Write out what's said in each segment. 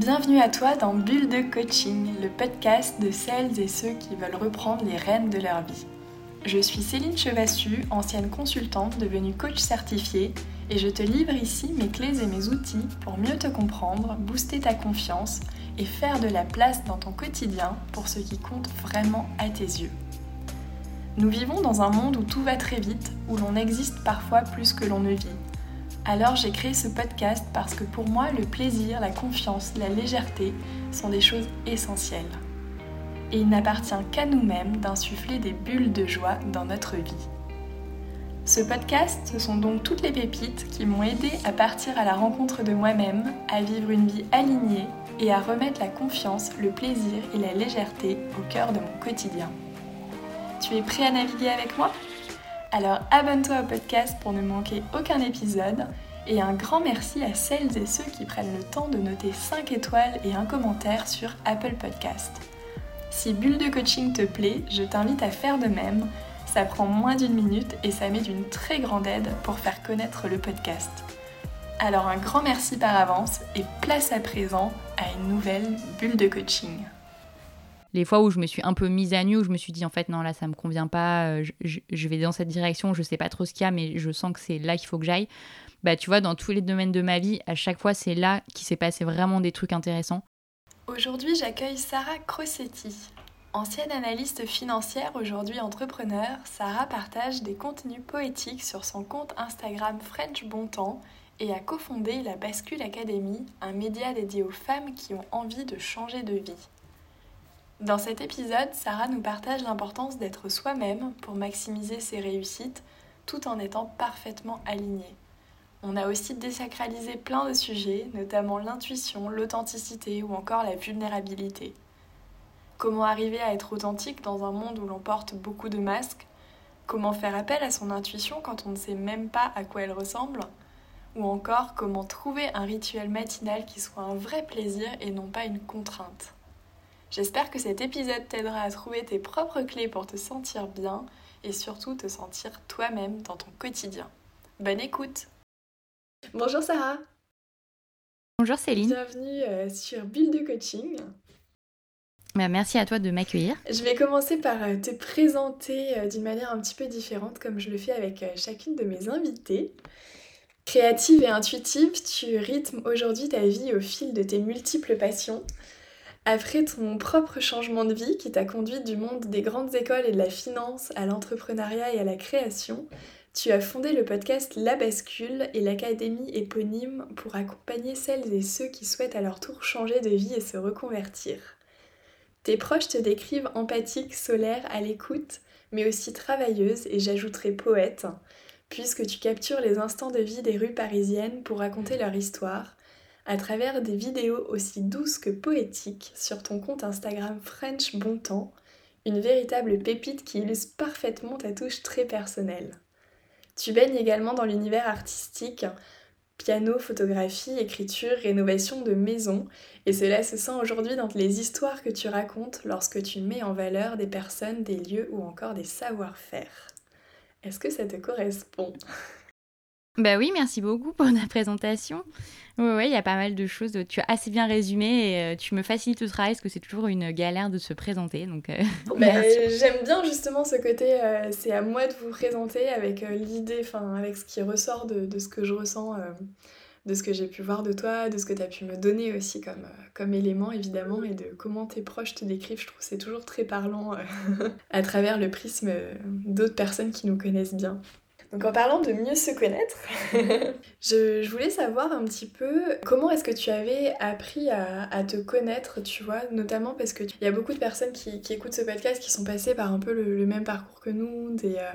Bienvenue à toi dans Bulle de Coaching, le podcast de celles et ceux qui veulent reprendre les rênes de leur vie. Je suis Céline Chevassu, ancienne consultante devenue coach certifiée, et je te livre ici mes clés et mes outils pour mieux te comprendre, booster ta confiance et faire de la place dans ton quotidien pour ce qui compte vraiment à tes yeux. Nous vivons dans un monde où tout va très vite, où l'on existe parfois plus que l'on ne vit. Alors j'ai créé ce podcast parce que pour moi, le plaisir, la confiance, la légèreté sont des choses essentielles. Et il n'appartient qu'à nous-mêmes d'insuffler des bulles de joie dans notre vie. Ce podcast, ce sont donc toutes les pépites qui m'ont aidé à partir à la rencontre de moi-même, à vivre une vie alignée et à remettre la confiance, le plaisir et la légèreté au cœur de mon quotidien. Tu es prêt à naviguer avec moi? Alors abonne-toi au podcast pour ne manquer aucun épisode et un grand merci à celles et ceux qui prennent le temps de noter 5 étoiles et un commentaire sur Apple Podcast. Si Bulle de Coaching te plaît, je t'invite à faire de même. Ça prend moins d'une minute et ça met d'une très grande aide pour faire connaître le podcast. Alors un grand merci par avance et place à présent à une nouvelle bulle de coaching. Les fois où je me suis un peu mise à nu, où je me suis dit en fait non là ça me convient pas, euh, je, vais dans cette direction, je sais pas trop ce qu'il y a, mais je sens que c'est là qu'il faut que j'aille. Bah tu vois, dans tous les domaines de ma vie, à chaque fois c'est là qu'il s'est passé vraiment des trucs intéressants. Aujourd'hui j'accueille Sarah Crossetti. Ancienne analyste financière, aujourd'hui entrepreneur, Sarah partage des contenus poétiques sur son compte Instagram French Bon Temps et a cofondé la Bascule Academy, un média dédié aux femmes qui ont envie de changer de vie. Dans cet épisode, Sarah nous partage l'importance d'être soi-même pour maximiser ses réussites tout en étant parfaitement alignée. On a aussi désacralisé plein de sujets, notamment l'intuition, l'authenticité ou encore la vulnérabilité. Comment arriver à être authentique dans un monde où l'on porte beaucoup de masques? Comment faire appel à son intuition quand on ne sait même pas à quoi elle ressemble? Ou encore comment trouver un rituel matinal qui soit un vrai plaisir et non pas une contrainte? J'espère que cet épisode t'aidera à trouver tes propres clés pour te sentir bien et surtout te sentir toi-même dans ton quotidien. Bonne écoute Bonjour Sarah Bonjour Céline Bienvenue euh, sur Build de Coaching bah, merci à toi de m'accueillir. Je vais commencer par euh, te présenter euh, d'une manière un petit peu différente comme je le fais avec chacune de mes invitées. Créative et intuitive, tu rythmes aujourd'hui ta vie au fil de tes multiples passions. Après ton propre changement de vie qui t'a conduit du monde des grandes écoles et de la finance à l'entrepreneuriat et à la création, tu as fondé le podcast La Bascule et l'académie éponyme pour accompagner celles et ceux qui souhaitent à leur tour changer de vie et se reconvertir. Tes proches te décrivent empathique, solaire, à l'écoute, mais aussi travailleuse et j'ajouterai poète, puisque tu captures les instants de vie des rues parisiennes pour raconter leur histoire, à travers des vidéos aussi douces que poétiques sur ton compte Instagram French Bon Temps, une véritable pépite qui illustre parfaitement ta touche très personnelle. Tu baignes également dans l'univers artistique, piano, photographie, écriture, rénovation de maison, et cela se sent aujourd'hui dans les histoires que tu racontes lorsque tu mets en valeur des personnes, des lieux ou encore des savoir-faire. Est-ce que ça te correspond? Bah oui, merci beaucoup pour ta présentation. Oui, ouais, il y a pas mal de choses. Tu as assez bien résumé et euh, tu me facilites le travail parce que c'est toujours une galère de se présenter. Donc, euh, bah, j'aime bien justement ce côté. Euh, c'est à moi de vous présenter avec l'idée, enfin avec ce qui ressort de, de, ce que je ressens, de ce que j'ai pu voir de toi, de ce que tu as pu me donner aussi comme, comme élément évidemment et de comment tes proches te décrivent. Je trouve c'est toujours très parlant à travers le prisme d'autres personnes qui nous connaissent bien. Donc en parlant de mieux se connaître, je, voulais savoir un petit peu comment est-ce que tu avais appris à, te connaître, tu vois, notamment parce qu'il y a beaucoup de personnes qui, écoutent ce podcast qui sont passées par un peu le, même parcours que nous, euh,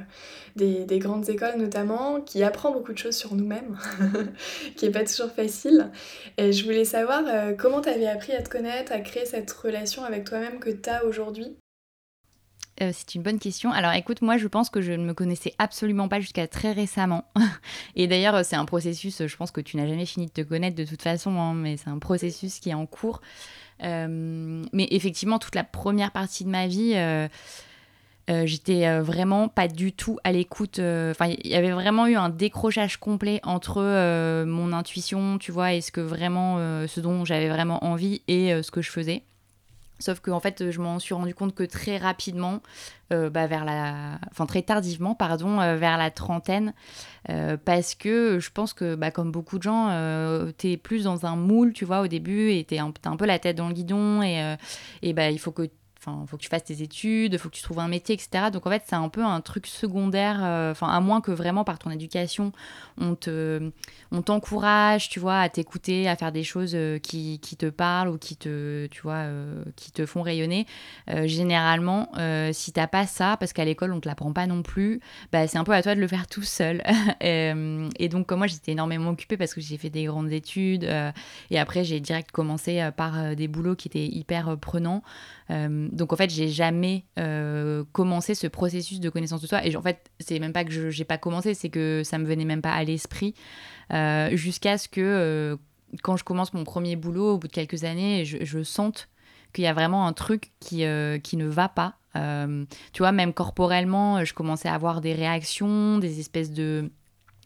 des, des, grandes écoles notamment, qui apprend beaucoup de choses sur nous-mêmes, qui est pas toujours facile. Et je voulais savoir euh, comment tu avais appris à te connaître, à créer cette relation avec toi-même que tu as aujourd'hui? Euh, c'est une bonne question. Alors écoute, moi je pense que je ne me connaissais absolument pas jusqu'à très récemment. Et d'ailleurs, c'est un processus, je pense que tu n'as jamais fini de te connaître de toute façon, hein, mais c'est un processus qui est en cours. Euh, mais effectivement, toute la première partie de ma vie, euh, j'étais vraiment pas du tout à l'écoute. Il y avait vraiment eu un décrochage complet entre mon intuition, tu vois, et ce que vraiment, ce dont j'avais vraiment envie et ce que je faisais. Sauf que en fait, je m'en suis rendu compte que très rapidement, euh, bah, la, enfin très tardivement, pardon, euh, vers la trentaine, euh, parce que je pense que, bah, comme beaucoup de gens, tu es plus dans un moule, tu vois, au début, et tu un, un peu la tête dans le guidon, et, et bah, il faut que faut que tu fasses tes études, faut que tu trouves un métier, etc. Donc en fait, c'est un peu un truc secondaire, euh, enfin, à moins que vraiment par ton éducation, on te, on t'encourage, tu vois, à t'écouter, à faire des choses euh, qui, qui, te parlent ou qui te, tu vois, euh, qui te font rayonner. généralement, si t'as pas ça, parce qu'à l'école, on te l'apprend pas non plus, bah, c'est un peu à toi de le faire tout seul. et, donc, comme moi, j'étais énormément occupée parce que j'ai fait des grandes études, et après, j'ai direct commencé par des boulots qui étaient hyper prenants. Donc en fait, j'ai jamais euh, commencé ce processus de connaissance de soi. Et en fait, c'est même pas que je n'ai pas commencé, c'est que ça me venait même pas à l'esprit euh, jusqu'à ce que euh, quand je commence mon premier boulot, au bout de quelques années, je, je sente qu'il y a vraiment un truc qui, qui ne va pas. tu vois, même corporellement, je commençais à avoir des réactions, des espèces de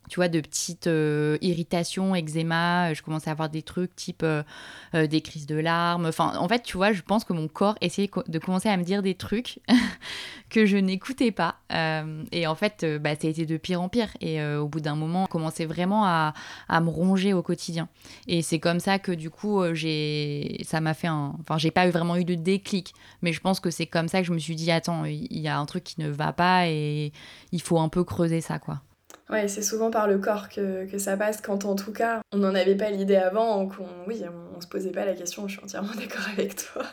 tu vois, de petites euh, irritations, eczéma, euh, je commençais à avoir des trucs type euh, des crises de larmes. Enfin, en fait, tu vois, je pense que mon corps essayait de commencer à me dire des trucs que je n'écoutais pas. et en fait, bah, ça a été de pire en pire. Et au bout d'un moment, je commençais vraiment à, à, me ronger au quotidien. Et c'est comme ça que du coup, j'ai, ça m'a fait un. Enfin, j'ai pas vraiment eu de déclic, mais je pense que c'est comme ça que je me suis dit, attends, il y a un truc qui ne va pas et il faut un peu creuser ça, quoi. Ouais, c'est souvent par le corps que, ça passe, quand en tout cas, on n'en avait pas l'idée avant, qu'on, oui, on, on, se posait pas la question, je suis entièrement d'accord avec toi.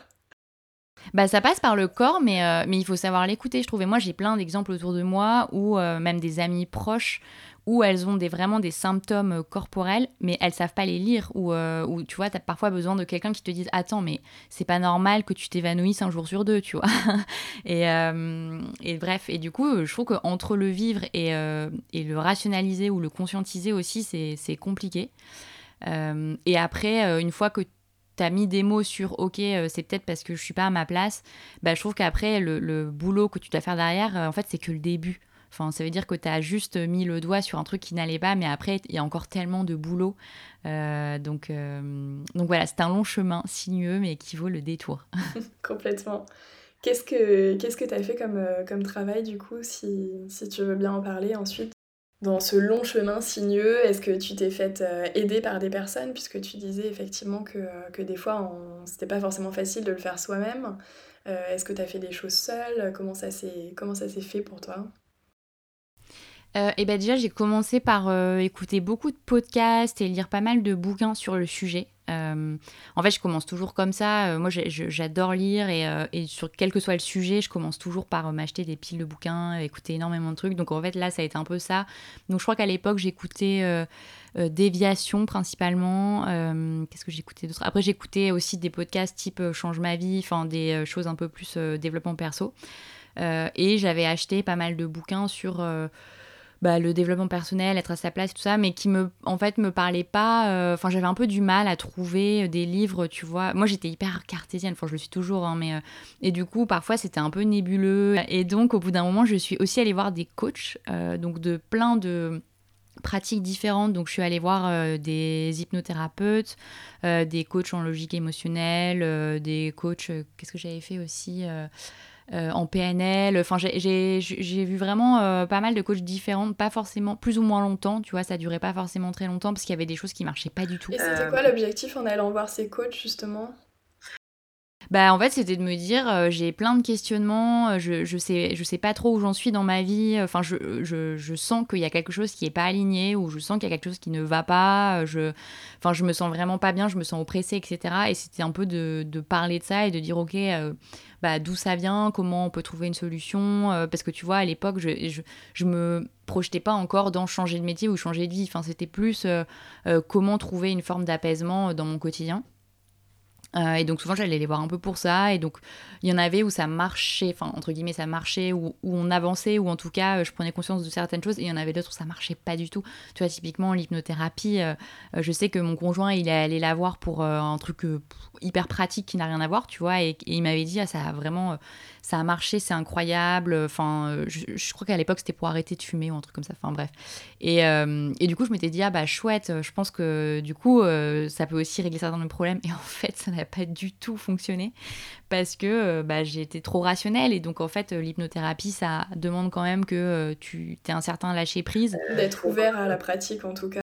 Bah, ça passe par le corps, mais, euh, mais il faut savoir l'écouter, je trouve. Et moi, j'ai plein d'exemples autour de moi, ou euh, même des amis proches, où elles ont des, vraiment des symptômes euh, corporels, mais elles savent pas les lire, ou, ou tu vois, tu as parfois besoin de quelqu'un qui te dise Attends, mais c'est pas normal que tu t'évanouisses un jour sur deux, tu vois. et, et, bref, et du coup, je trouve qu'entre le vivre et, et, le rationaliser ou le conscientiser aussi, c'est compliqué. et après, une fois que tu as mis des mots sur ok c'est peut-être parce que je suis pas à ma place bah, je trouve qu'après le, boulot que tu dois faire derrière en fait c'est que le début Enfin, ça veut dire que tu as juste mis le doigt sur un truc qui n'allait pas, mais après, il y a encore tellement de boulot. Euh, donc, euh, donc voilà, c'est un long chemin sinueux, mais qui vaut le détour. Complètement. Qu'est-ce que qu'est-ce que tu as fait comme, euh, comme travail, du coup, si, si tu veux bien en parler ensuite? Dans ce long chemin sinueux, est-ce que tu t'es fait aider par des personnes? Puisque tu disais effectivement que, que des fois, c'était pas forcément facile de le faire soi-même. est-ce que tu as fait des choses seule Comment ça s'est fait pour toi? Euh, et ben déjà, j'ai commencé par euh, écouter beaucoup de podcasts et lire pas mal de bouquins sur le sujet. Euh, en fait, je commence toujours comme ça. moi, j'adore lire et, sur quel que soit le sujet, je commence toujours par m'acheter des piles de bouquins, écouter énormément de trucs. Donc en fait, là, ça a été un peu ça. Donc je crois qu'à l'époque, j'écoutais Déviation principalement. Qu'est-ce que j'écoutais d'autre? Après, j'écoutais aussi des podcasts type Change ma vie, enfin des choses un peu plus développement perso. et j'avais acheté pas mal de bouquins sur bah, le développement personnel, être à sa place, tout ça, mais qui me, en fait, me parlait pas. Euh, enfin, j'avais un peu du mal à trouver des livres, tu vois. Moi, j'étais hyper cartésienne, enfin, je le suis toujours, hein, mais. Euh, et du coup, parfois, c'était un peu nébuleux. Et donc, au bout d'un moment, je suis aussi allée voir des coachs, euh, donc de plein de pratiques différentes. Donc, je suis allée voir des hypnothérapeutes, des coachs en logique émotionnelle, des coachs. Qu'est-ce que j'avais fait aussi euh, en PNL. Enfin, j'ai vu vraiment euh, pas mal de coachs différents, pas forcément plus ou moins longtemps, tu vois, ça durait pas forcément très longtemps parce qu'il y avait des choses qui marchaient pas du tout. Et c'était quoi l'objectif en allant voir ces coachs justement? Bah en fait c'était de me dire euh, j'ai plein de questionnements, je, je sais je sais pas trop où j'en suis dans ma vie, enfin je, je, je sens qu'il y a quelque chose qui est pas aligné ou je sens qu'il y a quelque chose qui ne va pas, je enfin je me sens vraiment pas bien, je me sens oppressée etc et c'était un peu de, de, parler de ça et de dire ok bah, d'où ça vient, comment on peut trouver une solution. Euh, parce que tu vois, à l'époque, je, je, je, me projetais pas encore dans changer de métier ou changer de vie. Enfin, c'était plus euh, euh, comment trouver une forme d'apaisement dans mon quotidien. Euh, et donc souvent j'allais les voir un peu pour ça. Et donc il y en avait où ça marchait, enfin entre guillemets ça marchait, où, où, on avançait, ou en tout cas je prenais conscience de certaines choses. Et il y en avait d'autres où ça marchait pas du tout. Tu vois, typiquement l'hypnothérapie, euh, euh, je sais que mon conjoint il est allé la voir pour un truc hyper pratique qui n'a rien à voir, tu vois. Et, il m'avait dit, ah, ça a vraiment, ça a marché, c'est incroyable. Enfin, je, je crois qu'à l'époque c'était pour arrêter de fumer ou un truc comme ça. Enfin bref. Et, et du coup je m'étais dit, ah bah chouette, je pense que du coup ça peut aussi régler certains problèmes. Et en fait ça n'a pas du tout fonctionné parce que euh, bah, j'ai été trop rationnelle et donc en fait euh, l'hypnothérapie ça demande quand même que euh, tu aies un certain lâcher prise. D'être ouvert à la pratique en tout cas.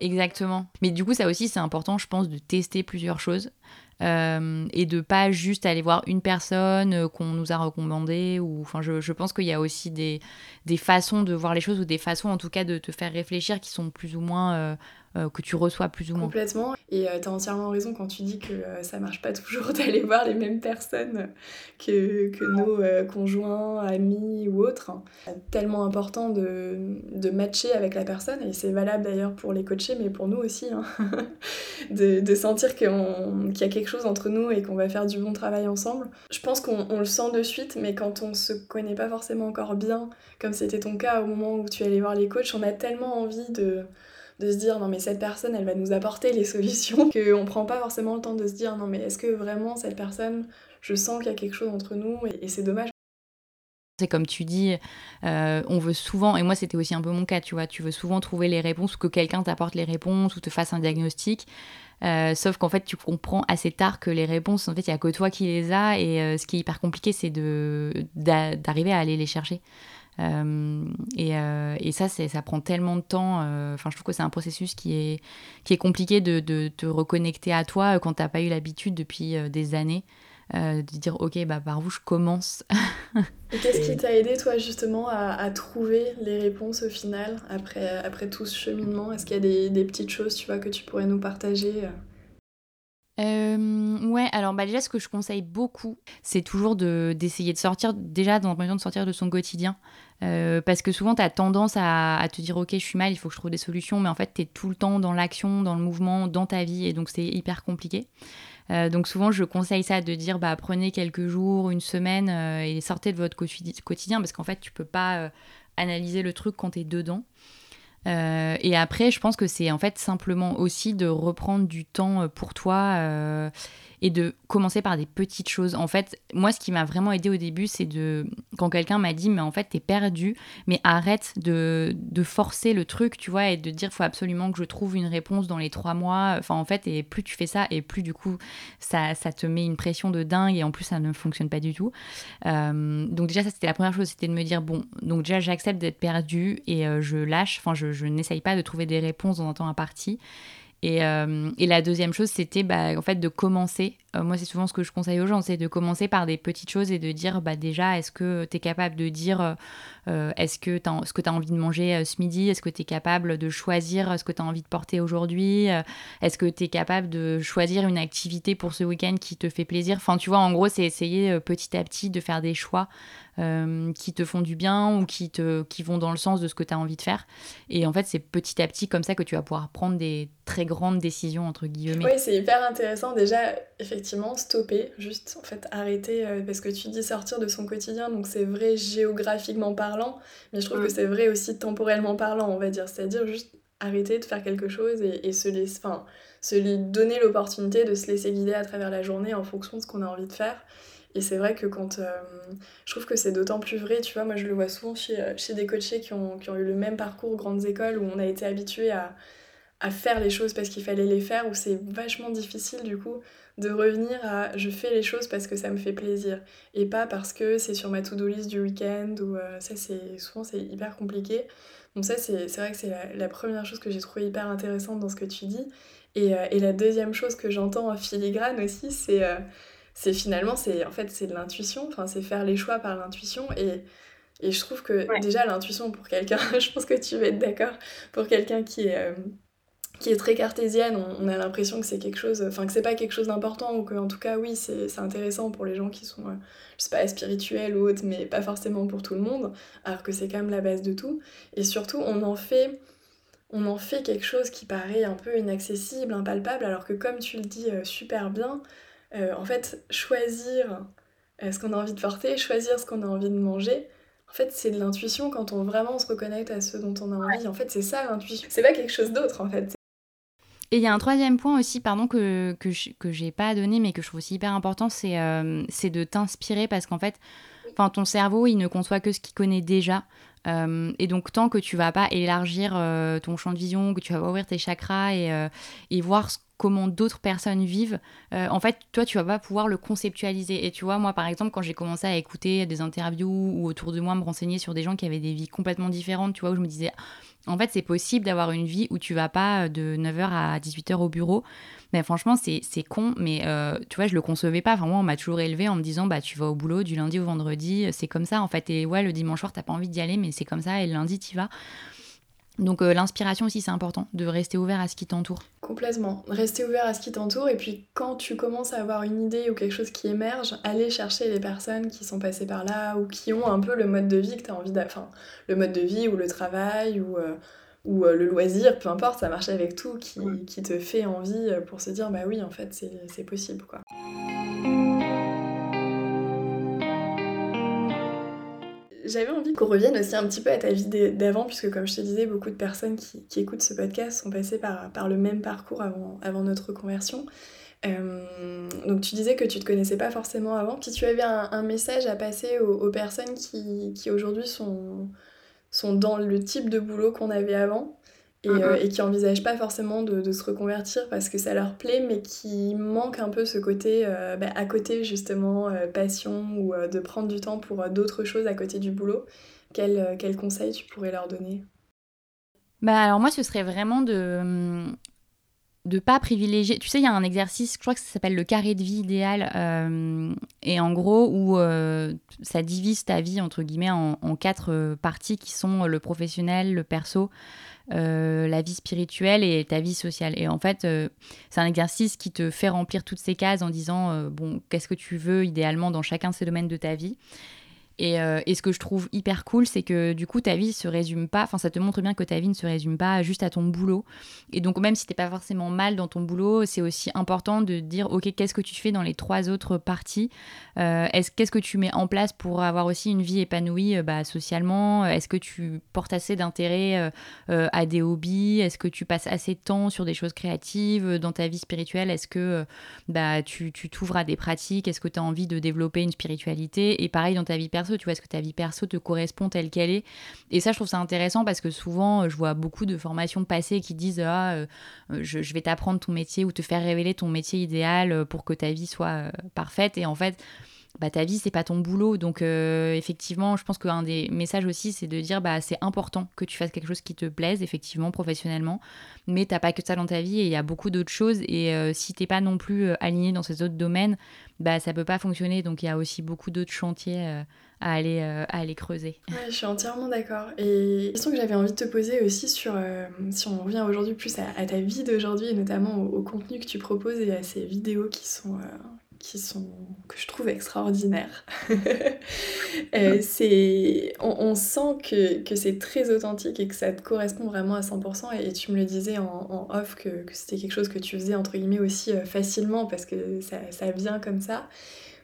Exactement. Mais du coup ça aussi c'est important je pense de tester plusieurs choses. Et de pas juste aller voir une personne qu'on nous a recommandée ou enfin je, je pense qu'il y a aussi des, des façons de voir les choses ou des façons en tout cas de te faire réfléchir qui sont plus ou moins euh, que tu reçois plus ou moins. Complètement. Et euh, tu as entièrement raison quand tu dis que euh, ça marche pas toujours d'aller voir les mêmes personnes que, que nos conjoints, amis ou autres. C'est tellement important de, de, matcher avec la personne, et c'est valable d'ailleurs pour les coachés, mais pour nous aussi, hein. de, de, sentir qu'il y a quelque chose entre nous et qu'on va faire du bon travail ensemble. Je pense qu'on le sent de suite, mais quand on se connaît pas forcément encore bien, comme c'était ton cas au moment où tu allais voir les coachs, on a tellement envie de de se dire non mais cette personne elle va nous apporter les solutions qu'on prend pas forcément le temps de se dire non mais est-ce que vraiment cette personne je sens qu'il y a quelque chose entre nous et, c'est dommage c'est comme tu dis, euh, on veut souvent, et moi c'était aussi un peu mon cas, tu vois, tu veux souvent trouver les réponses ou que quelqu'un t'apporte les réponses ou te fasse un diagnostic. Euh, sauf qu'en fait, tu comprends assez tard que les réponses, en fait, il n'y a que toi qui les as. Et euh, ce qui est hyper compliqué, c'est d'arriver à aller les chercher. Euh, euh, et, ça, ça prend tellement de temps. Euh, enfin, je trouve que c'est un processus qui est, qui est compliqué de, de te reconnecter à toi quand tu n'as pas eu l'habitude depuis des années. de dire ok bah par où je commence? Et qu'est-ce qui t'a aidé toi justement à, à, trouver les réponses au final après, après tout ce cheminement? Est-ce qu'il y a des, des, petites choses tu vois que tu pourrais nous partager euh, ouais, alors bah déjà ce que je conseille beaucoup, c'est toujours d'essayer de, sortir, déjà dans un premier temps de sortir de son quotidien. Euh, parce que souvent tu as tendance à, te dire ok je suis mal, il faut que je trouve des solutions, mais en fait tu es tout le temps dans l'action, dans le mouvement, dans ta vie, et donc c'est hyper compliqué. Euh, donc souvent je conseille ça de dire bah prenez quelques jours, une semaine et sortez de votre quotidien parce qu'en fait tu peux pas analyser le truc quand tu es dedans. Euh, et après, je pense que c'est en fait simplement aussi de reprendre du temps euh, pour toi euh, et de commencer par des petites choses. En fait, moi, ce qui m'a vraiment aidé au début, c'est de quand quelqu'un m'a dit, mais en fait, t'es perdu, mais arrête de, de, forcer le truc, tu vois, et de dire, faut absolument que je trouve une réponse dans les trois mois. Enfin, en fait, et plus tu fais ça, et plus du coup, ça, ça te met une pression de dingue, et en plus, ça ne fonctionne pas du tout. Euh, donc déjà, ça, c'était la première chose, c'était de me dire, bon, donc déjà, j'accepte d'être perdu, et euh, je lâche, enfin, je, je n'essaye pas de trouver des réponses dans un temps imparti. Et, euh, et, la deuxième chose, c'était bah, en fait de commencer. Euh, moi, c'est souvent ce que je conseille aux gens, c'est de commencer par des petites choses et de dire bah, déjà, est-ce que tu es capable de dire euh, est-ce que tu as envie de manger ce midi? Est-ce que tu es capable de choisir ce que tu as envie de porter aujourd'hui? Est-ce que tu es capable de choisir une activité pour ce week-end qui te fait plaisir? Enfin, tu vois, en gros, c'est essayer petit à petit de faire des choix euh, qui te font du bien ou qui, te, qui vont dans le sens de ce que tu as envie de faire. Et en fait, c'est petit à petit comme ça que tu vas pouvoir prendre des très grandes décisions, entre guillemets. Oui, c'est hyper intéressant. Déjà, effectivement, stopper, juste en fait arrêter, euh, parce que tu dis sortir de son quotidien, donc c'est vrai géographiquement parlant, mais je trouve que mm. c'est vrai aussi temporellement parlant, on va dire. C'est-à-dire juste arrêter de faire quelque chose et, et se laisser, enfin, se donner l'opportunité de se laisser guider à travers la journée en fonction de ce qu'on a envie de faire. Et c'est vrai que quand. Euh, je trouve que c'est d'autant plus vrai, tu vois, moi je le vois souvent chez, euh, chez des coachés qui ont, qui ont, eu le même parcours, grandes écoles, où on a été habitué à, à faire les choses parce qu'il fallait les faire, où c'est vachement difficile du coup de revenir à je fais les choses parce que ça me fait plaisir et pas parce que c'est sur ma to-do list du week-end ou euh, ça c'est souvent c'est hyper compliqué donc ça c'est vrai que c'est la, la, première chose que j'ai trouvé hyper intéressante dans ce que tu dis et, et la deuxième chose que j'entends en filigrane aussi c'est c'est finalement, c'est en fait, c'est de l'intuition, enfin, c'est faire les choix par l'intuition. Et, et je trouve que déjà, l'intuition pour quelqu'un, je pense que tu vas être d'accord, pour quelqu'un qui est. Euh, qui est très cartésienne, on, a l'impression que c'est quelque chose, enfin que c'est pas quelque chose d'important ou que en tout cas oui c'est intéressant pour les gens qui sont, euh, je sais pas, spirituels ou autres, mais pas forcément pour tout le monde, alors que c'est quand même la base de tout. Et surtout on en fait, on en fait quelque chose qui paraît un peu inaccessible, impalpable, alors que comme tu le dis euh, super bien, en fait, choisir ce qu'on a envie de porter, choisir ce qu'on a envie de manger, en fait, c'est de l'intuition quand on vraiment se reconnecte à ce dont on a envie. En fait, c'est ça l'intuition. C'est pas quelque chose d'autre, en fait. Et il y a un troisième point aussi, pardon, que, que, que j'ai pas donné, mais que je trouve aussi hyper important, c'est euh, c'est de t'inspirer parce qu'en fait, ton cerveau, il ne conçoit que ce qu'il connaît déjà. Euh, et donc, tant que tu vas pas élargir euh, ton champ de vision, que tu vas pas ouvrir tes chakras et, et voir ce comment d'autres personnes vivent, euh, en fait, toi, tu vas pas pouvoir le conceptualiser. Et tu vois, moi, par exemple, quand j'ai commencé à écouter des interviews ou autour de moi me renseigner sur des gens qui avaient des vies complètement différentes, tu vois, où je me disais, en fait, c'est possible d'avoir une vie où tu vas pas de 9h à 18h au bureau. Mais franchement, c'est con, mais euh, tu vois, je le concevais pas. Enfin, moi, on m'a toujours élevé en me disant, bah, tu vas au boulot du lundi au vendredi, c'est comme ça, en fait. Et ouais, le dimanche soir, t'as pas envie d'y aller, mais c'est comme ça, et le lundi, tu vas. Donc euh, l'inspiration aussi, c'est important, de rester ouvert à ce qui t'entoure. Complètement. Rester ouvert à ce qui t'entoure et puis quand tu commences à avoir une idée ou quelque chose qui émerge, aller chercher les personnes qui sont passées par là ou qui ont un peu le mode de vie que tu as envie d'avoir. Enfin, le mode de vie ou le travail ou, euh, ou euh, le loisir, peu importe, ça marche avec tout, qui, qui, te fait envie pour se dire bah oui, en fait, c'est possible quoi. J'avais envie qu'on revienne aussi un petit peu à ta vie d'avant, puisque comme je te disais, beaucoup de personnes qui, écoutent ce podcast sont passées par, par le même parcours avant, notre conversion. Euh, donc tu disais que tu te connaissais pas forcément avant. Si tu avais un, message à passer aux, personnes qui, qui aujourd'hui sont, sont dans le type de boulot qu'on avait avant, euh, et, qui envisagent pas forcément de, se reconvertir parce que ça leur plaît, mais qui manquent un peu ce côté, euh, bah, à côté justement, euh, passion ou de prendre du temps pour d'autres choses à côté du boulot. Quel, quel conseil tu pourrais leur donner? Bah alors moi ce serait vraiment de hum, de pas privilégier. Tu sais, il y a un exercice, je crois que ça s'appelle le carré de vie idéal, et en gros où ça divise ta vie entre guillemets en, en, quatre parties qui sont le professionnel, le perso, euh, la vie spirituelle et ta vie sociale. Et en fait, euh, c'est un exercice qui te fait remplir toutes ces cases en disant, euh, bon, qu'est-ce que tu veux idéalement dans chacun de ces domaines de ta vie. Euh, et, ce que je trouve hyper cool, c'est que du coup, ta vie se résume pas, enfin, ça te montre bien que ta vie ne se résume pas juste à ton boulot. Et donc, même si t'es pas forcément mal dans ton boulot, c'est aussi important de dire, OK, qu'est-ce que tu fais dans les trois autres parties? Euh, est-ce, Qu'est-ce que tu mets en place pour avoir aussi une vie épanouie euh, bah, socialement? Est-ce que tu portes assez d'intérêt à des hobbies? Est-ce que tu passes assez de temps sur des choses créatives dans ta vie spirituelle? Est-ce que bah, tu, tu t'ouvres à des pratiques? Est-ce que tu as envie de développer une spiritualité? Et pareil dans ta vie personnelle tu vois, est-ce que ta vie perso te correspond telle qu'elle est? Et ça, je trouve ça intéressant parce que souvent, euh, je vois beaucoup de formations passées qui disent Ah, euh, je, vais t'apprendre ton métier ou te faire révéler ton métier idéal euh, pour que ta vie soit parfaite. Et en fait, bah, ta vie, c'est pas ton boulot. Donc, effectivement, je pense qu'un des messages aussi, c'est de dire bah, c'est important que tu fasses quelque chose qui te plaise, effectivement, professionnellement. Mais t'as pas que ça dans ta vie et il y a beaucoup d'autres choses. Et si t'es pas non plus aligné dans ces autres domaines, bah, ça peut pas fonctionner. Donc, il y a aussi beaucoup d'autres chantiers à aller, euh, à aller creuser. Je suis entièrement d'accord. Et question que j'avais envie de te poser aussi sur, euh, si on revient aujourd'hui plus à, ta vie d'aujourd'hui et notamment au, contenu que tu proposes et à ces vidéos qui sont, euh, qui sont que je trouve extraordinaires. c'est, on, sent que, que c'est très authentique et que ça te correspond vraiment à 100%. Et, tu me le disais en, en off que, que c'était quelque chose que tu faisais entre guillemets aussi facilement parce que ça, ça vient comme ça.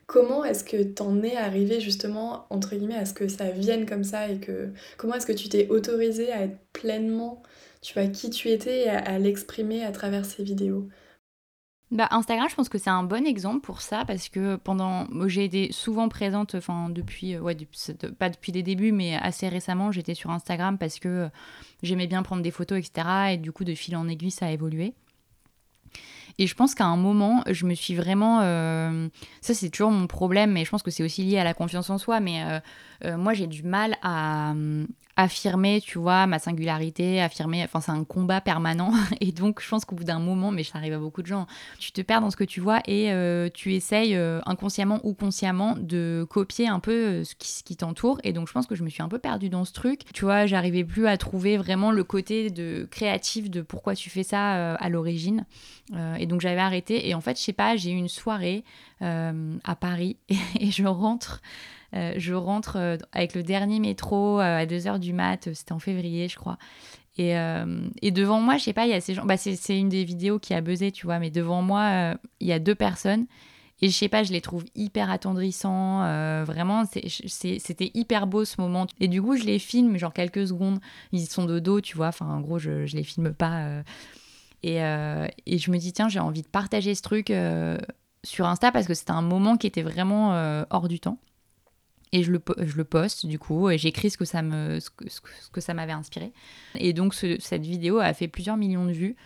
Comment est-ce que t'en es arrivé justement, entre guillemets, à ce que ça vienne comme ça et que comment est-ce que tu t'es autorisé à être pleinement, tu vois, qui tu étais et à, l'exprimer à travers ces vidéos? Bah, Instagram, je pense que c'est un bon exemple pour ça parce que pendant, j'ai été souvent présente, enfin depuis, euh, ouais, pas depuis les débuts, mais assez récemment, j'étais sur Instagram parce que j'aimais bien prendre des photos, etc. Et du coup, de fil en aiguille, ça a évolué. Et je pense qu'à un moment, je me suis vraiment. Euh, ça, c'est toujours mon problème, mais je pense que c'est aussi lié à la confiance en soi. Mais euh, euh, moi, j'ai du mal à, affirmer, tu vois, ma singularité, affirmer, enfin c'est un combat permanent. Et donc je pense qu'au bout d'un moment, mais ça arrive à beaucoup de gens, tu te perds dans ce que tu vois et euh, tu essayes euh, inconsciemment ou consciemment de copier un peu euh, ce qui, qui t'entoure. Et donc je pense que je me suis un peu perdue dans ce truc, tu vois, j'arrivais plus à trouver vraiment le côté de créatif de pourquoi tu fais ça à l'origine. Et donc j'avais arrêté. Et en fait je sais pas, j'ai eu une soirée à Paris et je rentre euh, je rentre euh, avec le dernier métro euh, à 2h du mat, c'était en février, je crois. Et, devant moi, je sais pas, il y a ces gens. Bah, c'est une des vidéos qui a buzzé, tu vois, mais devant moi, il y a deux personnes. Et je sais pas, je les trouve hyper attendrissants. Vraiment, c'était hyper beau ce moment. Et du coup, je les filme, genre quelques secondes. Ils sont de dos, tu vois. Enfin, en gros, je, je les filme pas. Et, et, je me dis, tiens, j'ai envie de partager ce truc sur Insta parce que c'était un moment qui était vraiment hors du temps. Et je le, je le poste du coup, et j'écris ce que ça me, ce que, ce que ça m'avait inspiré. Et donc cette vidéo a fait plusieurs millions de vues.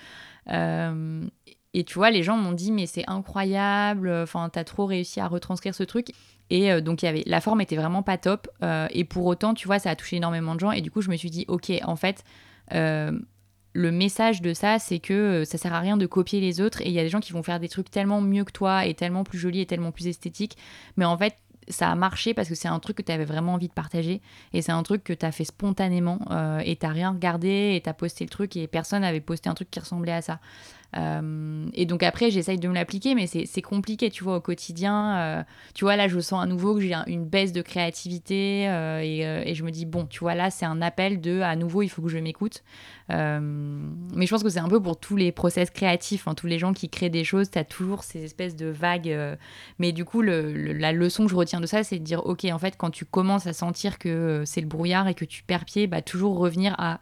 Euh, et tu vois, les gens m'ont dit, mais c'est incroyable, enfin, t'as trop réussi à retranscrire ce truc. Et euh, donc, y avait, la forme était vraiment pas top. Euh, et pour autant, tu vois, ça a touché énormément de gens. Et du coup, je me suis dit, ok, en fait, le message de ça, c'est que ça sert à rien de copier les autres. Et il y a des gens qui vont faire des trucs tellement mieux que toi et tellement plus jolis et tellement plus esthétiques. Mais en fait, ça a marché parce que c'est un truc que tu avais vraiment envie de partager et c'est un truc que tu as fait spontanément et tu rien regardé et tu as posté le truc et personne n'avait posté un truc qui ressemblait à ça. Euh, et donc après, j'essaye de me l'appliquer, mais c'est compliqué, tu vois, au quotidien. Euh, tu vois, là, je sens à nouveau que j'ai une baisse de créativité euh, et, je me dis, bon, tu vois, là, c'est un appel de, à nouveau, il faut que je m'écoute. mais je pense que c'est un peu pour tous les process créatifs, hein, tous les gens qui créent des choses, tu as toujours ces espèces de vagues. mais du coup, la leçon que je retiens de ça, c'est de dire, ok, en fait, quand tu commences à sentir que c'est le brouillard et que tu perds pied, bah, toujours revenir à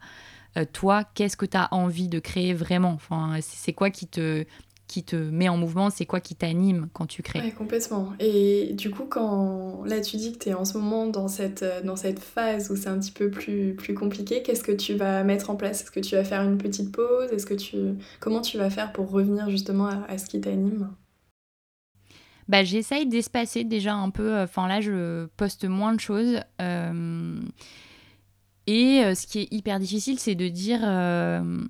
euh, toi, qu'est-ce que tu as envie de créer vraiment? Enfin, C'est quoi qui te, qui te met en mouvement, c'est quoi qui t'anime quand tu crées? Ouais, complètement. Et du coup, quand là tu dis que tu es en ce moment dans cette, euh, dans cette phase où c'est un petit peu plus, plus compliqué, qu'est-ce que tu vas mettre en place? Est-ce que tu vas faire une petite pause? Est-ce que tu comment tu vas faire pour revenir justement à, ce qui t'anime? Bah, j'essaye d'espacer déjà un peu. Enfin là, je poste moins de choses. Euh, et euh, ce qui est hyper difficile, c'est de dire euh,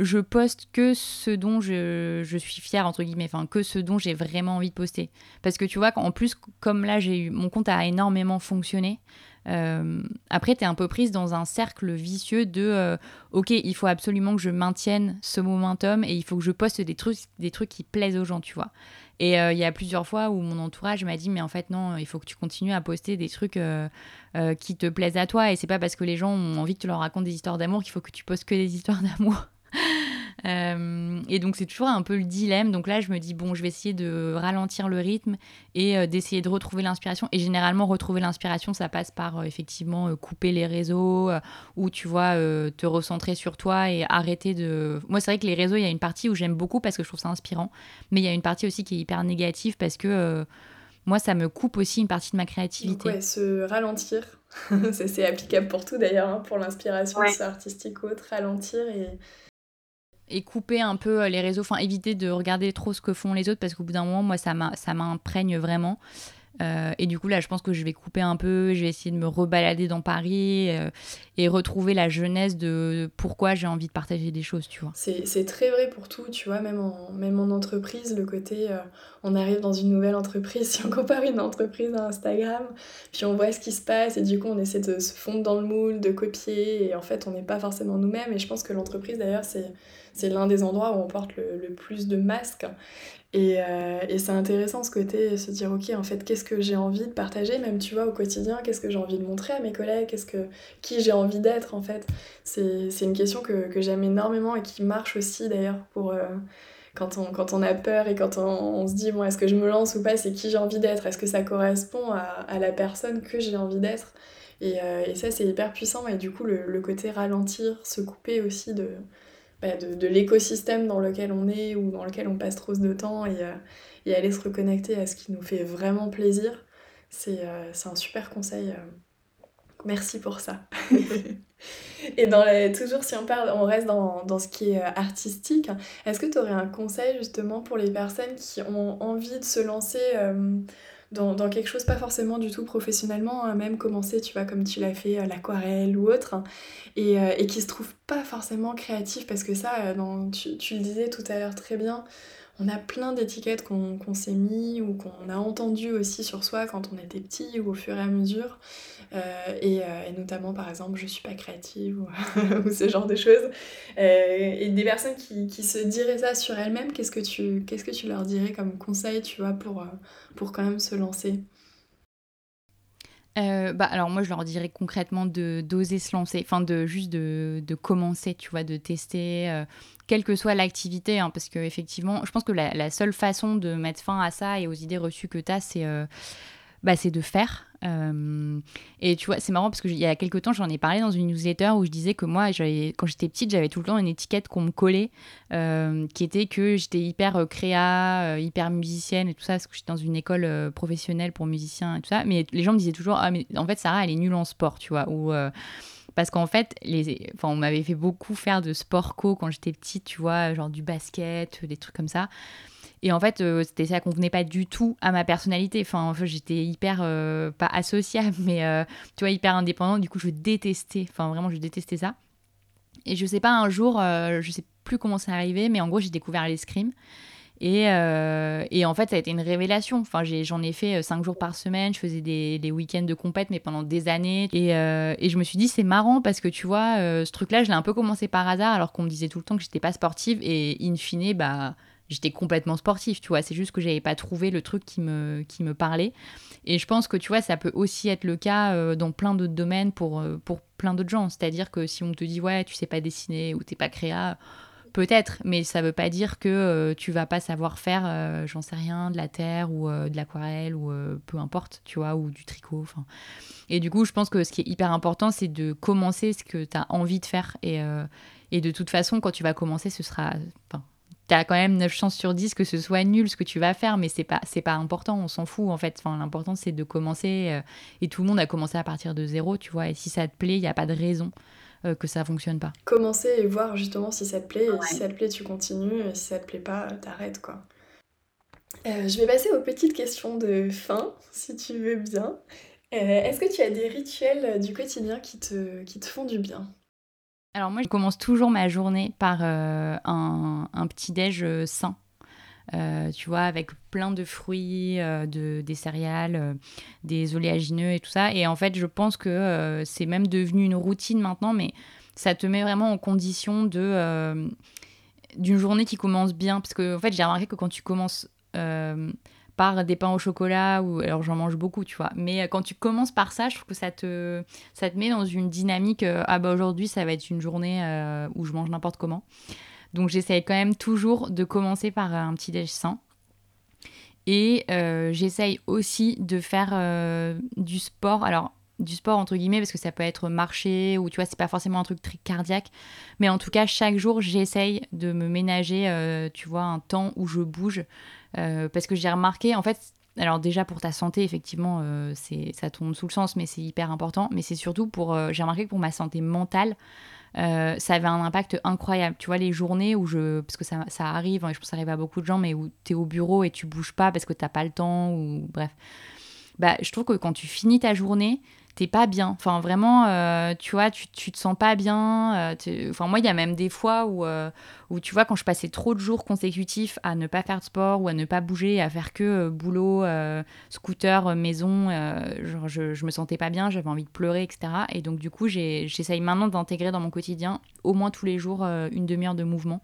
je poste que ce dont je, suis fière, entre guillemets, enfin, que ce dont j'ai vraiment envie de poster. Parce que tu vois, en plus, comme là, j'ai eu, mon compte a énormément fonctionné. Euh, après, tu es un peu prise dans un cercle vicieux de ok, il faut absolument que je maintienne ce momentum et il faut que je poste des trucs qui plaisent aux gens, tu vois. Et euh, il y a plusieurs fois où mon entourage m'a dit mais en fait non, il faut que tu continues à poster des trucs euh, euh, qui te plaisent à toi et c'est pas parce que les gens ont envie que tu leur racontes des histoires d'amour qu'il faut que tu postes que des histoires d'amour. Euh, et donc c'est toujours un peu le dilemme. Donc là, je me dis, bon, je vais essayer de ralentir le rythme et euh, d'essayer de retrouver l'inspiration. Et généralement, retrouver l'inspiration, ça passe par euh, effectivement couper les réseaux ou tu vois, te recentrer sur toi et arrêter de... Moi, c'est vrai que les réseaux, il y a une partie où j'aime beaucoup parce que je trouve ça inspirant, mais il y a une partie aussi qui est hyper négative parce que moi, ça me coupe aussi une partie de ma créativité. Donc, ouais, se ralentir, c'est applicable pour tout d'ailleurs, hein, pour l'inspiration, artistique ou autre, ralentir et et couper un peu euh, les réseaux, enfin éviter de regarder trop ce que font les autres parce qu'au bout d'un moment, moi, ça m'imprègne vraiment. Euh, et du coup, là, je pense que je vais couper un peu, je vais essayer de me rebalader dans Paris euh, et retrouver la jeunesse de pourquoi j'ai envie de partager des choses, tu vois. C'est très vrai pour tout, tu vois, même en, même en entreprise, le côté, on arrive dans une nouvelle entreprise, si on compare une entreprise à Instagram, puis on voit ce qui se passe et du coup, on essaie de se fondre dans le moule, de copier, et en fait, on n'est pas forcément nous-mêmes. Et je pense que l'entreprise, d'ailleurs, c'est l'un des endroits où on porte le, plus de masques. Et, euh, et c'est intéressant ce côté, se dire, ok, en fait, qu'est-ce que j'ai envie de partager, même tu vois, au quotidien, qu'est-ce que j'ai envie de montrer à mes collègues, que, qui j'ai envie d'être, en fait. C'est, une question que, que j'aime énormément et qui marche aussi, d'ailleurs, pour... Euh, quand on, quand on a peur et quand on, se dit, bon, est-ce que je me lance ou pas, c'est qui j'ai envie d'être, est-ce que ça correspond à, à la personne que j'ai envie d'être. Et, euh, et, ça, c'est hyper puissant. Et du coup, le, le côté ralentir, se couper aussi de, bah, de, l'écosystème dans lequel on est ou dans lequel on passe trop de temps et, euh, et aller se reconnecter à ce qui nous fait vraiment plaisir, c'est euh, un super conseil. Euh. Merci pour ça. et dans toujours si on parle, on reste dans, dans ce qui est artistique, est-ce que tu aurais un conseil justement pour les personnes qui ont envie de se lancer dans, quelque chose, pas forcément du tout professionnellement, hein, même commencer, tu vois, comme tu l'as fait, euh, l'aquarelle ou autre, hein, et, euh, et, qui se trouve pas forcément créatif, parce que ça, euh, tu, le disais tout à l'heure très bien, on a plein d'étiquettes qu'on s'est mis ou qu'on a entendu aussi sur soi quand on était petit ou au fur et à mesure. Euh, et, euh, et, notamment, par exemple, je suis pas créative ou, ce genre de choses. Euh, et des personnes qui, qui, se diraient ça sur elles-mêmes, qu'est-ce que tu que tu leur dirais comme conseil, tu vois, pour, pour quand même se lancer? Bah, alors moi je leur dirais concrètement de d'oser se lancer, enfin de juste de, de, commencer, tu vois, de tester, quelle que soit l'activité, hein, parce que effectivement, je pense que la, seule façon de mettre fin à ça et aux idées reçues que tu as, c'est euh, bah, c'est de faire. Euh, et tu vois, c'est marrant parce qu'il y a quelques temps, j'en ai parlé dans une newsletter où je disais que moi, quand j'étais petite, j'avais tout le temps une étiquette qu'on me collait euh, qui était que j'étais hyper créa, hyper musicienne et tout ça, parce que j'étais dans une école professionnelle pour musiciens et tout ça. Mais les gens me disaient toujours, ah, mais en fait, Sarah, elle est nulle en sport, tu vois. Ou parce qu'en fait, on m'avait fait beaucoup faire de sport co quand j'étais petite, tu vois, genre du basket, des trucs comme ça. Et en fait, euh, c'était ça convenait pas du tout à ma personnalité. Enfin, j'étais hyper, euh, pas associable, mais euh, tu vois, hyper indépendante. Du coup, je détestais, enfin, vraiment, je détestais ça. Et je sais pas, un jour, je sais plus comment c'est arrivé, mais en gros, j'ai découvert l'escrime. Et, et, en fait, ça a été une révélation. Enfin, j'en ai, fait cinq jours par semaine. Je faisais des, week-ends de compète, mais pendant des années. Et, et je me suis dit, c'est marrant parce que tu vois, ce truc-là, je l'ai un peu commencé par hasard, alors qu'on me disait tout le temps que j'étais pas sportive. Et in fine, bah, j'étais complètement sportif, tu vois. C'est juste que j'avais pas trouvé le truc qui me, qui me parlait. Et je pense que, tu vois, ça peut aussi être le cas euh, dans plein d'autres domaines pour, euh, pour plein d'autres gens. C'est-à-dire que si on te dit, ouais, tu sais pas dessiner ou t'es pas créa, peut-être, mais ça veut pas dire que euh, tu vas pas savoir faire, j'en sais rien, de la terre ou de l'aquarelle ou peu importe, tu vois, ou du tricot. Et du coup, je pense que ce qui est hyper important, c'est de commencer ce que tu as envie de faire. Et, de toute façon, quand tu vas commencer, ce sera. Tu as quand même 9 chances sur 10 que ce soit nul ce que tu vas faire, mais c'est pas, pas important, on s'en fout en fait. L'important c'est de commencer euh, et tout le monde a commencé à partir de zéro, tu vois. Et si ça te plaît, il n'y a pas de raison euh, que ça fonctionne pas. Commencer et voir justement si ça te plaît, et si ça te plaît, tu continues, et si ça te plaît pas, t'arrêtes quoi. Euh, je vais passer aux petites questions de fin, si tu veux bien. Est-ce que tu as des rituels du quotidien qui te, qui te font du bien? Alors moi, je commence toujours ma journée par euh, un, petit déj euh, sain. Euh, tu vois, avec plein de fruits, de, des céréales, des oléagineux et tout ça. Et en fait, je pense que c'est même devenu une routine maintenant, mais ça te met vraiment en condition de d'une journée qui commence bien. Parce que en fait, j'ai remarqué que quand tu commences par des pains au chocolat ou alors j'en mange beaucoup tu vois mais euh, quand tu commences par ça je trouve que ça te ça te met dans une dynamique euh, ah bah aujourd'hui ça va être une journée euh, où je mange n'importe comment donc j'essaye quand même toujours de commencer par un petit déj sain et j'essaye aussi de faire du sport. Alors du sport entre guillemets parce que ça peut être marcher ou tu vois c'est pas forcément un truc très cardiaque. Mais en tout cas chaque jour j'essaye de me ménager tu vois un temps où je bouge. Euh, parce que j'ai remarqué, en fait, alors déjà pour ta santé, effectivement, euh, c'est ça tombe sous le sens, mais c'est hyper important. Mais c'est surtout pour, euh, j'ai remarqué que pour ma santé mentale, ça avait un impact incroyable. Tu vois, les journées où je, parce que ça, ça arrive, et je pense que ça arrive à beaucoup de gens, mais où tu es au bureau et tu bouges pas parce que t'as pas le temps, ou bref. Bah, je trouve que quand tu finis ta journée, t'es pas bien. Enfin, vraiment, euh, tu vois, tu, tu te sens pas bien. Euh, enfin, moi, il y a même des fois où, euh, où, tu vois, quand je passais trop de jours consécutifs à ne pas faire de sport ou à ne pas bouger, à faire que boulot, scooter, maison, genre, je, je me sentais pas bien, j'avais envie de pleurer, etc. Et donc, du coup, j'essaye maintenant d'intégrer dans mon quotidien au moins tous les jours une demi-heure de mouvement.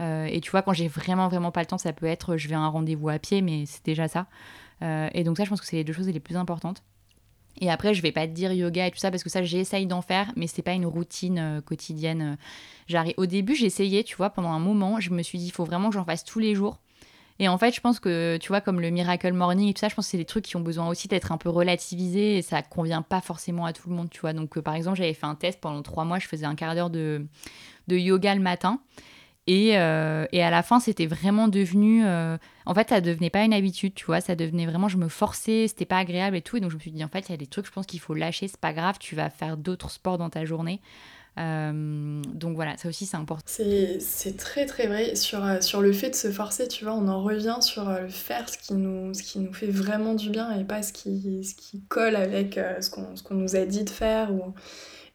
et tu vois, quand j'ai vraiment, vraiment pas le temps, ça peut être je vais à un rendez-vous à pied, mais c'est déjà ça. et donc, ça, je pense que c'est les deux choses les plus importantes. Et après, je vais pas te dire yoga et tout ça parce que ça, j'essaye d'en faire, mais c'est pas une routine euh, quotidienne. J'arrive. Au début, j'essayais, tu vois, pendant un moment, je me suis dit, il faut vraiment que j'en fasse tous les jours. Et en fait, je pense que, tu vois, comme le Miracle Morning et tout ça, je pense que c'est des trucs qui ont besoin aussi d'être un peu relativisés et ça convient pas forcément à tout le monde, tu vois. Donc, euh, par exemple, j'avais fait un test pendant trois mois, je faisais un quart d'heure de, de yoga le matin. Euh, et, à la fin, c'était vraiment devenu. Euh, en fait, ça devenait pas une habitude, tu vois. Ça devenait vraiment. Je me forçais, c'était pas agréable et tout. Et donc, je me suis dit, en fait, il y a des trucs, je pense qu'il faut lâcher, c'est pas grave, tu vas faire d'autres sports dans ta journée. Euh, donc voilà, ça aussi c'est important. C'est très très vrai sur, sur le fait de se forcer, tu vois, on en revient sur le faire ce qui nous, ce qui nous fait vraiment du bien et pas ce qui, ce qui colle avec ce qu'on nous a dit de faire. Ou...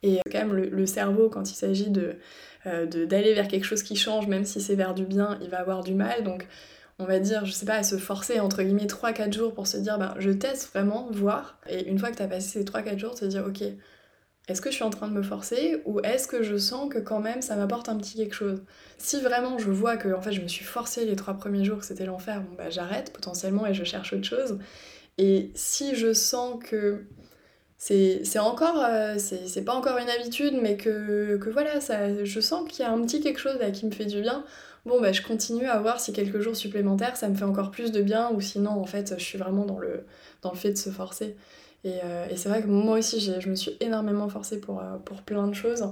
Et quand même le cerveau, quand il s'agit de, euh, d'aller vers quelque chose qui change, même si c'est vers du bien, il va avoir du mal. Donc on va dire, je sais pas, à se forcer entre guillemets 3-4 jours pour se dire, ben, je teste vraiment, voir. Et une fois que tu as passé ces 3-4 jours, te dire, ok, est-ce que je suis en train de me forcer ou est-ce que je sens que quand même ça m'apporte un petit quelque chose? Si vraiment je vois que en fait je me suis forcée les 3 premiers jours que c'était l'enfer, bon bah j'arrête potentiellement et je cherche autre chose. Et si je sens que c'est encore, euh, c'est pas encore une habitude, mais que, que voilà, ça, je sens qu'il y a un petit quelque chose qui me fait du bien. Bon, bah, je continue à voir si quelques jours supplémentaires, ça me fait encore plus de bien, ou sinon, en fait, je suis vraiment dans le, dans le fait de se forcer. Et, euh, et c'est vrai que moi aussi, je me suis énormément forcée pour, euh, pour plein de choses.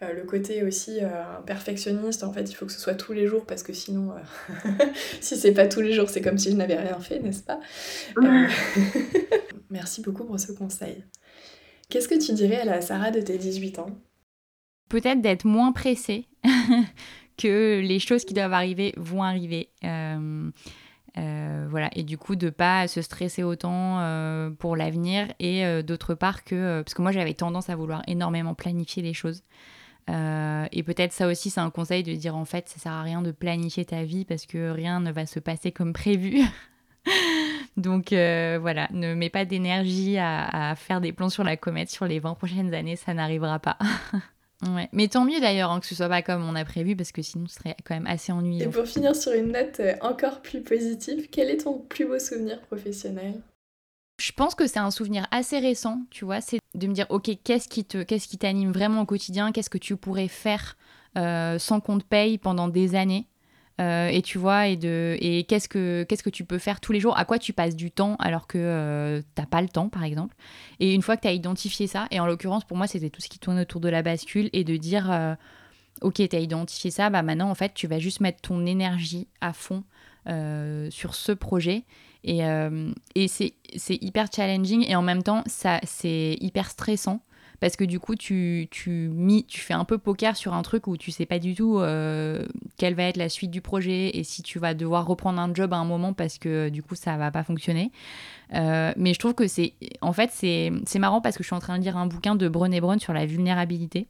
le côté aussi perfectionniste, en fait, il faut que ce soit tous les jours, parce que sinon, si c'est pas tous les jours, c'est comme si je n'avais rien fait, n'est-ce pas? Merci beaucoup pour ce conseil. Qu'est-ce que tu dirais à la Sarah de tes 18 ans? Peut-être d'être moins pressée, que les choses qui doivent arriver vont arriver. Euh, euh, voilà, et du coup de pas se stresser autant euh, pour l'avenir et d'autre part que parce que moi j'avais tendance à vouloir énormément planifier les choses. Et peut-être ça aussi c'est un conseil de dire en fait ça sert à rien de planifier ta vie parce que rien ne va se passer comme prévu. Donc euh, voilà, ne mets pas d'énergie à, faire des plans sur la comète sur les 20 prochaines années, ça n'arrivera pas. Mais tant mieux d'ailleurs hein, que ce soit pas comme on a prévu parce que sinon ce serait quand même assez ennuyeux. Et pour finir sur une note euh, encore plus positive, quel est ton plus beau souvenir professionnel? Je pense que c'est un souvenir assez récent, tu vois, c'est de me dire, ok, qu'est-ce qui te, qu'est-ce qui t'anime vraiment au quotidien, qu'est-ce que tu pourrais faire euh, sans qu'on te paye pendant des années, euh, et tu vois, et, de, et qu'est-ce, que, qu'est-ce que tu peux faire tous les jours? À quoi tu passes du temps alors que euh, t'as pas le temps, par exemple? Et une fois que tu as identifié ça, et en l'occurrence, pour moi, c'était tout ce qui tourne autour de la bascule, et de dire, euh, ok, tu as identifié ça, bah maintenant, en fait, tu vas juste mettre ton énergie à fond sur ce projet. Et, et c'est, c'est hyper challenging, et en même temps, ça, c'est hyper stressant parce que du coup tu, tu, tu fais un peu poker sur un truc où tu sais pas du tout euh, quelle va être la suite du projet et si tu vas devoir reprendre un job à un moment parce que du coup ça va pas fonctionner. Euh, mais je trouve que c'est en fait c'est marrant parce que je suis en train de lire un bouquin de Brené Brown sur la vulnérabilité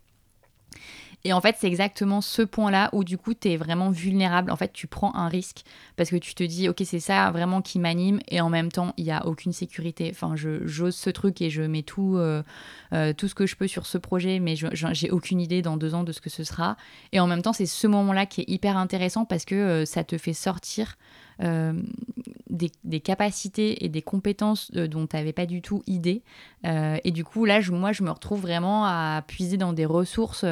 et en fait, c'est exactement ce point-là où du coup, tu es vraiment vulnérable. En fait, tu prends un risque parce que tu te dis, ok, c'est ça vraiment qui m'anime et en même temps, il n'y a aucune sécurité. Enfin, j'ose ce truc et je mets tout, euh, euh, tout ce que je peux sur ce projet, mais j'ai aucune idée dans deux ans de ce que ce sera. Et en même temps, c'est ce moment-là qui est hyper intéressant parce que euh, ça te fait sortir des, des, capacités et des compétences dont tu n'avais pas du tout idée. et du coup, là, je, moi, je me retrouve vraiment à puiser dans des ressources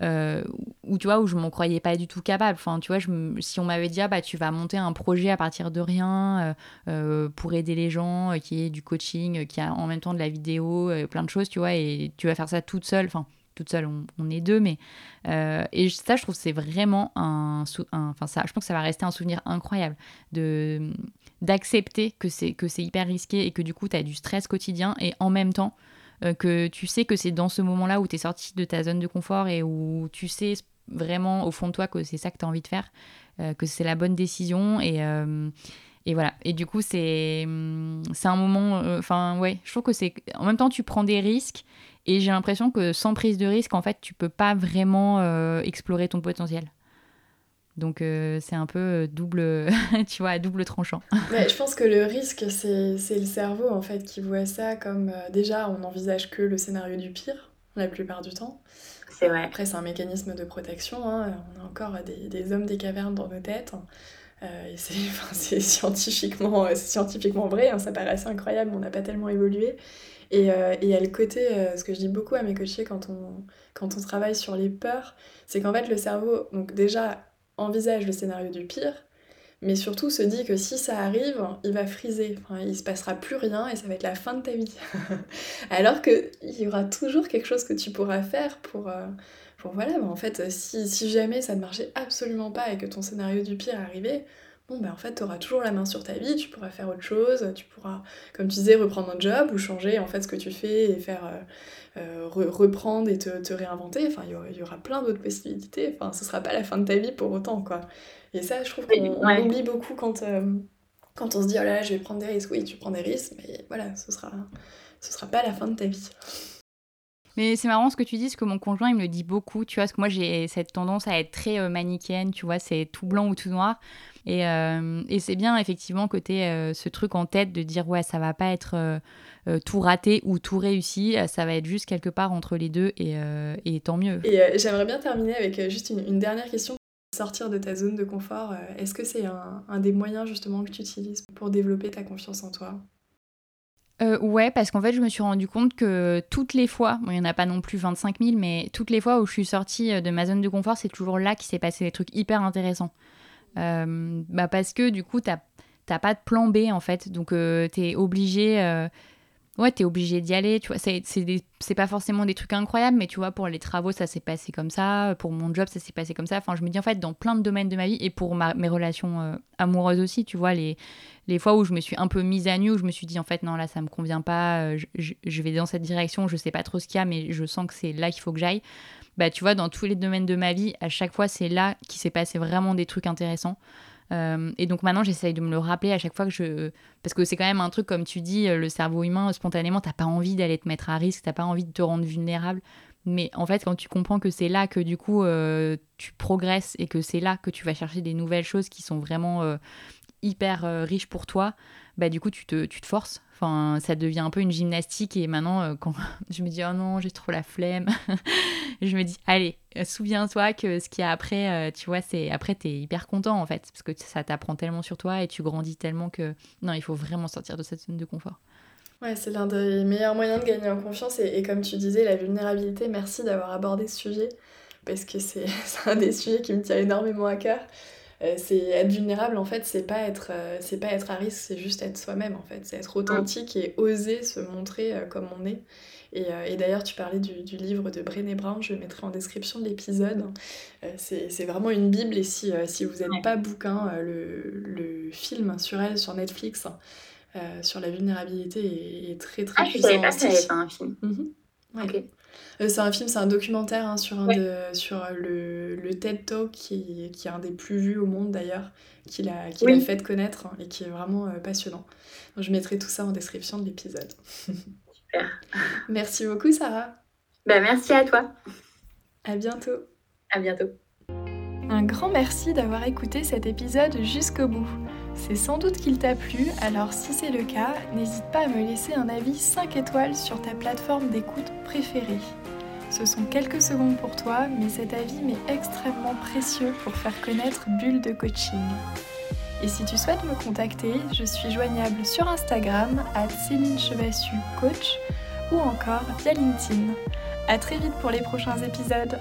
euh, où tu vois où je m'en croyais pas du tout capable. Enfin tu vois si on m'avait dit ah, bah tu vas monter un projet à partir de rien euh, euh, pour aider les gens qui est du coaching qui a en même temps de la vidéo plein de choses tu vois et tu vas faire ça toute seule enfin toute seule on, est deux mais et ça je trouve c'est vraiment un, enfin ça je pense que ça va rester un souvenir incroyable de d'accepter que c'est que c'est hyper risqué et que du coup tu as du stress quotidien et en même temps euh, que tu sais que c'est dans ce moment-là où tu es sorti de ta zone de confort et où tu sais vraiment au fond de toi que c'est ça que tu as envie de faire, euh, que c'est la bonne décision et, euh, et voilà. Et du coup, c'est c'est un moment. Enfin, ouais, je trouve que c'est. En même temps, tu prends des risques et j'ai l'impression que sans prise de risque, en fait, tu peux pas vraiment explorer ton potentiel. Donc euh, c'est un peu euh, double, tu vois, double tranchant. Mais je pense que le risque, c'est le cerveau en fait qui voit ça comme euh, déjà on n'envisage que le scénario du pire la plupart du temps. C'est vrai. Après c'est un mécanisme de protection, hein. on a encore des, des, hommes des cavernes dans nos têtes. c'est scientifiquement, scientifiquement vrai, hein. ça paraît assez incroyable, mais on n'a pas tellement évolué. Et il y a le côté, ce que je dis beaucoup à mes coachés quand on, quand on travaille sur les peurs, c'est qu'en fait le cerveau, donc déjà envisage le scénario du pire, mais surtout se dit que si ça arrive, il va friser, enfin, il se passera plus rien et ça va être la fin de ta vie. Alors qu'il y aura toujours quelque chose que tu pourras faire pour, euh, pour voilà, en fait, si, si, jamais ça ne marchait absolument pas et que ton scénario du pire arrivait, bon ben en fait tu auras toujours la main sur ta vie, tu pourras faire autre chose, tu pourras, comme tu disais, reprendre un job ou changer en fait ce que tu fais et faire... Euh, euh, reprendre et te, réinventer. Enfin, il y, aura plein d'autres possibilités. Enfin, ce sera pas la fin de ta vie pour autant, quoi. Et ça, je trouve qu'on oublie beaucoup quand, euh, quand on se dit, oh là, je vais prendre des risques. Oui, tu prends des risques, mais voilà, ce sera, ce sera pas la fin de ta vie. Mais c'est marrant ce que tu dis, parce que mon conjoint, il me le dit beaucoup, tu vois, parce que moi, j'ai cette tendance à être très euh, manichéenne, tu vois, c'est tout blanc ou tout noir. Et, et c'est bien, effectivement, que tu ce truc en tête de dire, ouais, ça va pas être euh, tout raté ou tout réussi. Euh, ça va être juste quelque part entre les deux et, euh, et tant mieux. Et j'aimerais bien terminer avec juste une, dernière question. Sortir de ta zone de confort, est-ce que c'est un, un, des moyens justement que tu utilises pour développer ta confiance en toi? Euh, ouais, parce qu'en fait, je me suis rendu compte que toutes les fois, il n'y en a pas non plus 25 000, mais toutes les fois où je suis sortie euh, de ma zone de confort, c'est toujours là qu'il s'est passé des trucs hyper intéressants. Euh, bah parce que du coup, tu n'as pas de plan B en fait, donc tu es obligé ouais, t'es obligé d'y aller, tu vois. C'est pas forcément des trucs incroyables, mais tu vois, pour les travaux, ça s'est passé comme ça. Pour mon job, ça s'est passé comme ça. Enfin, je me dis, en fait, dans plein de domaines de ma vie, et pour mes relations euh, amoureuses aussi, tu vois, les, les fois où je me suis un peu mise à nu, où je me suis dit, en fait, non, là, ça me convient pas, euh, je, je, vais dans cette direction, je sais pas trop ce qu'il y a, mais je sens que c'est là qu'il faut que j'aille. Bah, tu vois, dans tous les domaines de ma vie, à chaque fois, c'est là qu'il s'est passé vraiment des trucs intéressants. Euh, et donc maintenant, j'essaye de me le rappeler à chaque fois que je. Parce que c'est quand même un truc, comme tu dis, le cerveau humain, spontanément, t'as pas envie d'aller te mettre à risque, t'as pas envie de te rendre vulnérable. Mais en fait, quand tu comprends que c'est là que du coup euh, tu progresses et que c'est là que tu vas chercher des nouvelles choses qui sont vraiment euh, hyper riches pour toi, bah du coup tu te, tu te forces. Enfin, ça devient un peu une gymnastique et maintenant, quand je me dis oh non, j'ai trop la flemme, je me dis allez, euh, souviens-toi que ce qu'il y a après, euh, tu vois, c'est après, tu es hyper content en fait, parce que ça t'apprend tellement sur toi et tu grandis tellement que non, il faut vraiment sortir de cette zone de confort. Ouais, c'est l'un des meilleurs moyens de gagner en confiance et, comme tu disais, la vulnérabilité, merci d'avoir abordé ce sujet, parce que c'est un des sujets qui me tient énormément à cœur. Euh, c'est être vulnérable en fait c'est pas être c'est pas être à risque c'est juste être soi-même en fait c'est être authentique et oser se montrer comme on est euh, et, d'ailleurs, tu parlais du, livre de Brené Brown, je le mettrai en description de l'épisode. Euh, c'est vraiment une Bible, et si, euh, si vous n'êtes pas bouquin, le, film sur elle, sur Netflix, sur la vulnérabilité, est, très très ah, puissant. Je savais pas que c'était un film. Mhm. C'est un film, c'est un documentaire hein, sur, un de, sur le, le, TED Talk qui, qui, est un des plus vus au monde d'ailleurs, qu'il a, a fait connaître hein, et qui est vraiment passionnant. je mettrai tout ça en description de l'épisode. Merci beaucoup, Sarah. Ben, merci à toi. À bientôt. À bientôt. Un grand merci d'avoir écouté cet épisode jusqu'au bout. C'est sans doute qu'il t'a plu, alors si c'est le cas, n'hésite pas à me laisser un avis 5 étoiles sur ta plateforme d'écoute préférée. Ce sont quelques secondes pour toi, mais cet avis m'est extrêmement précieux pour faire connaître Bulle de Coaching. Et si tu souhaites me contacter, je suis joignable sur Instagram à Céline Chevassu Coach ou encore via LinkedIn. A très vite pour les prochains épisodes.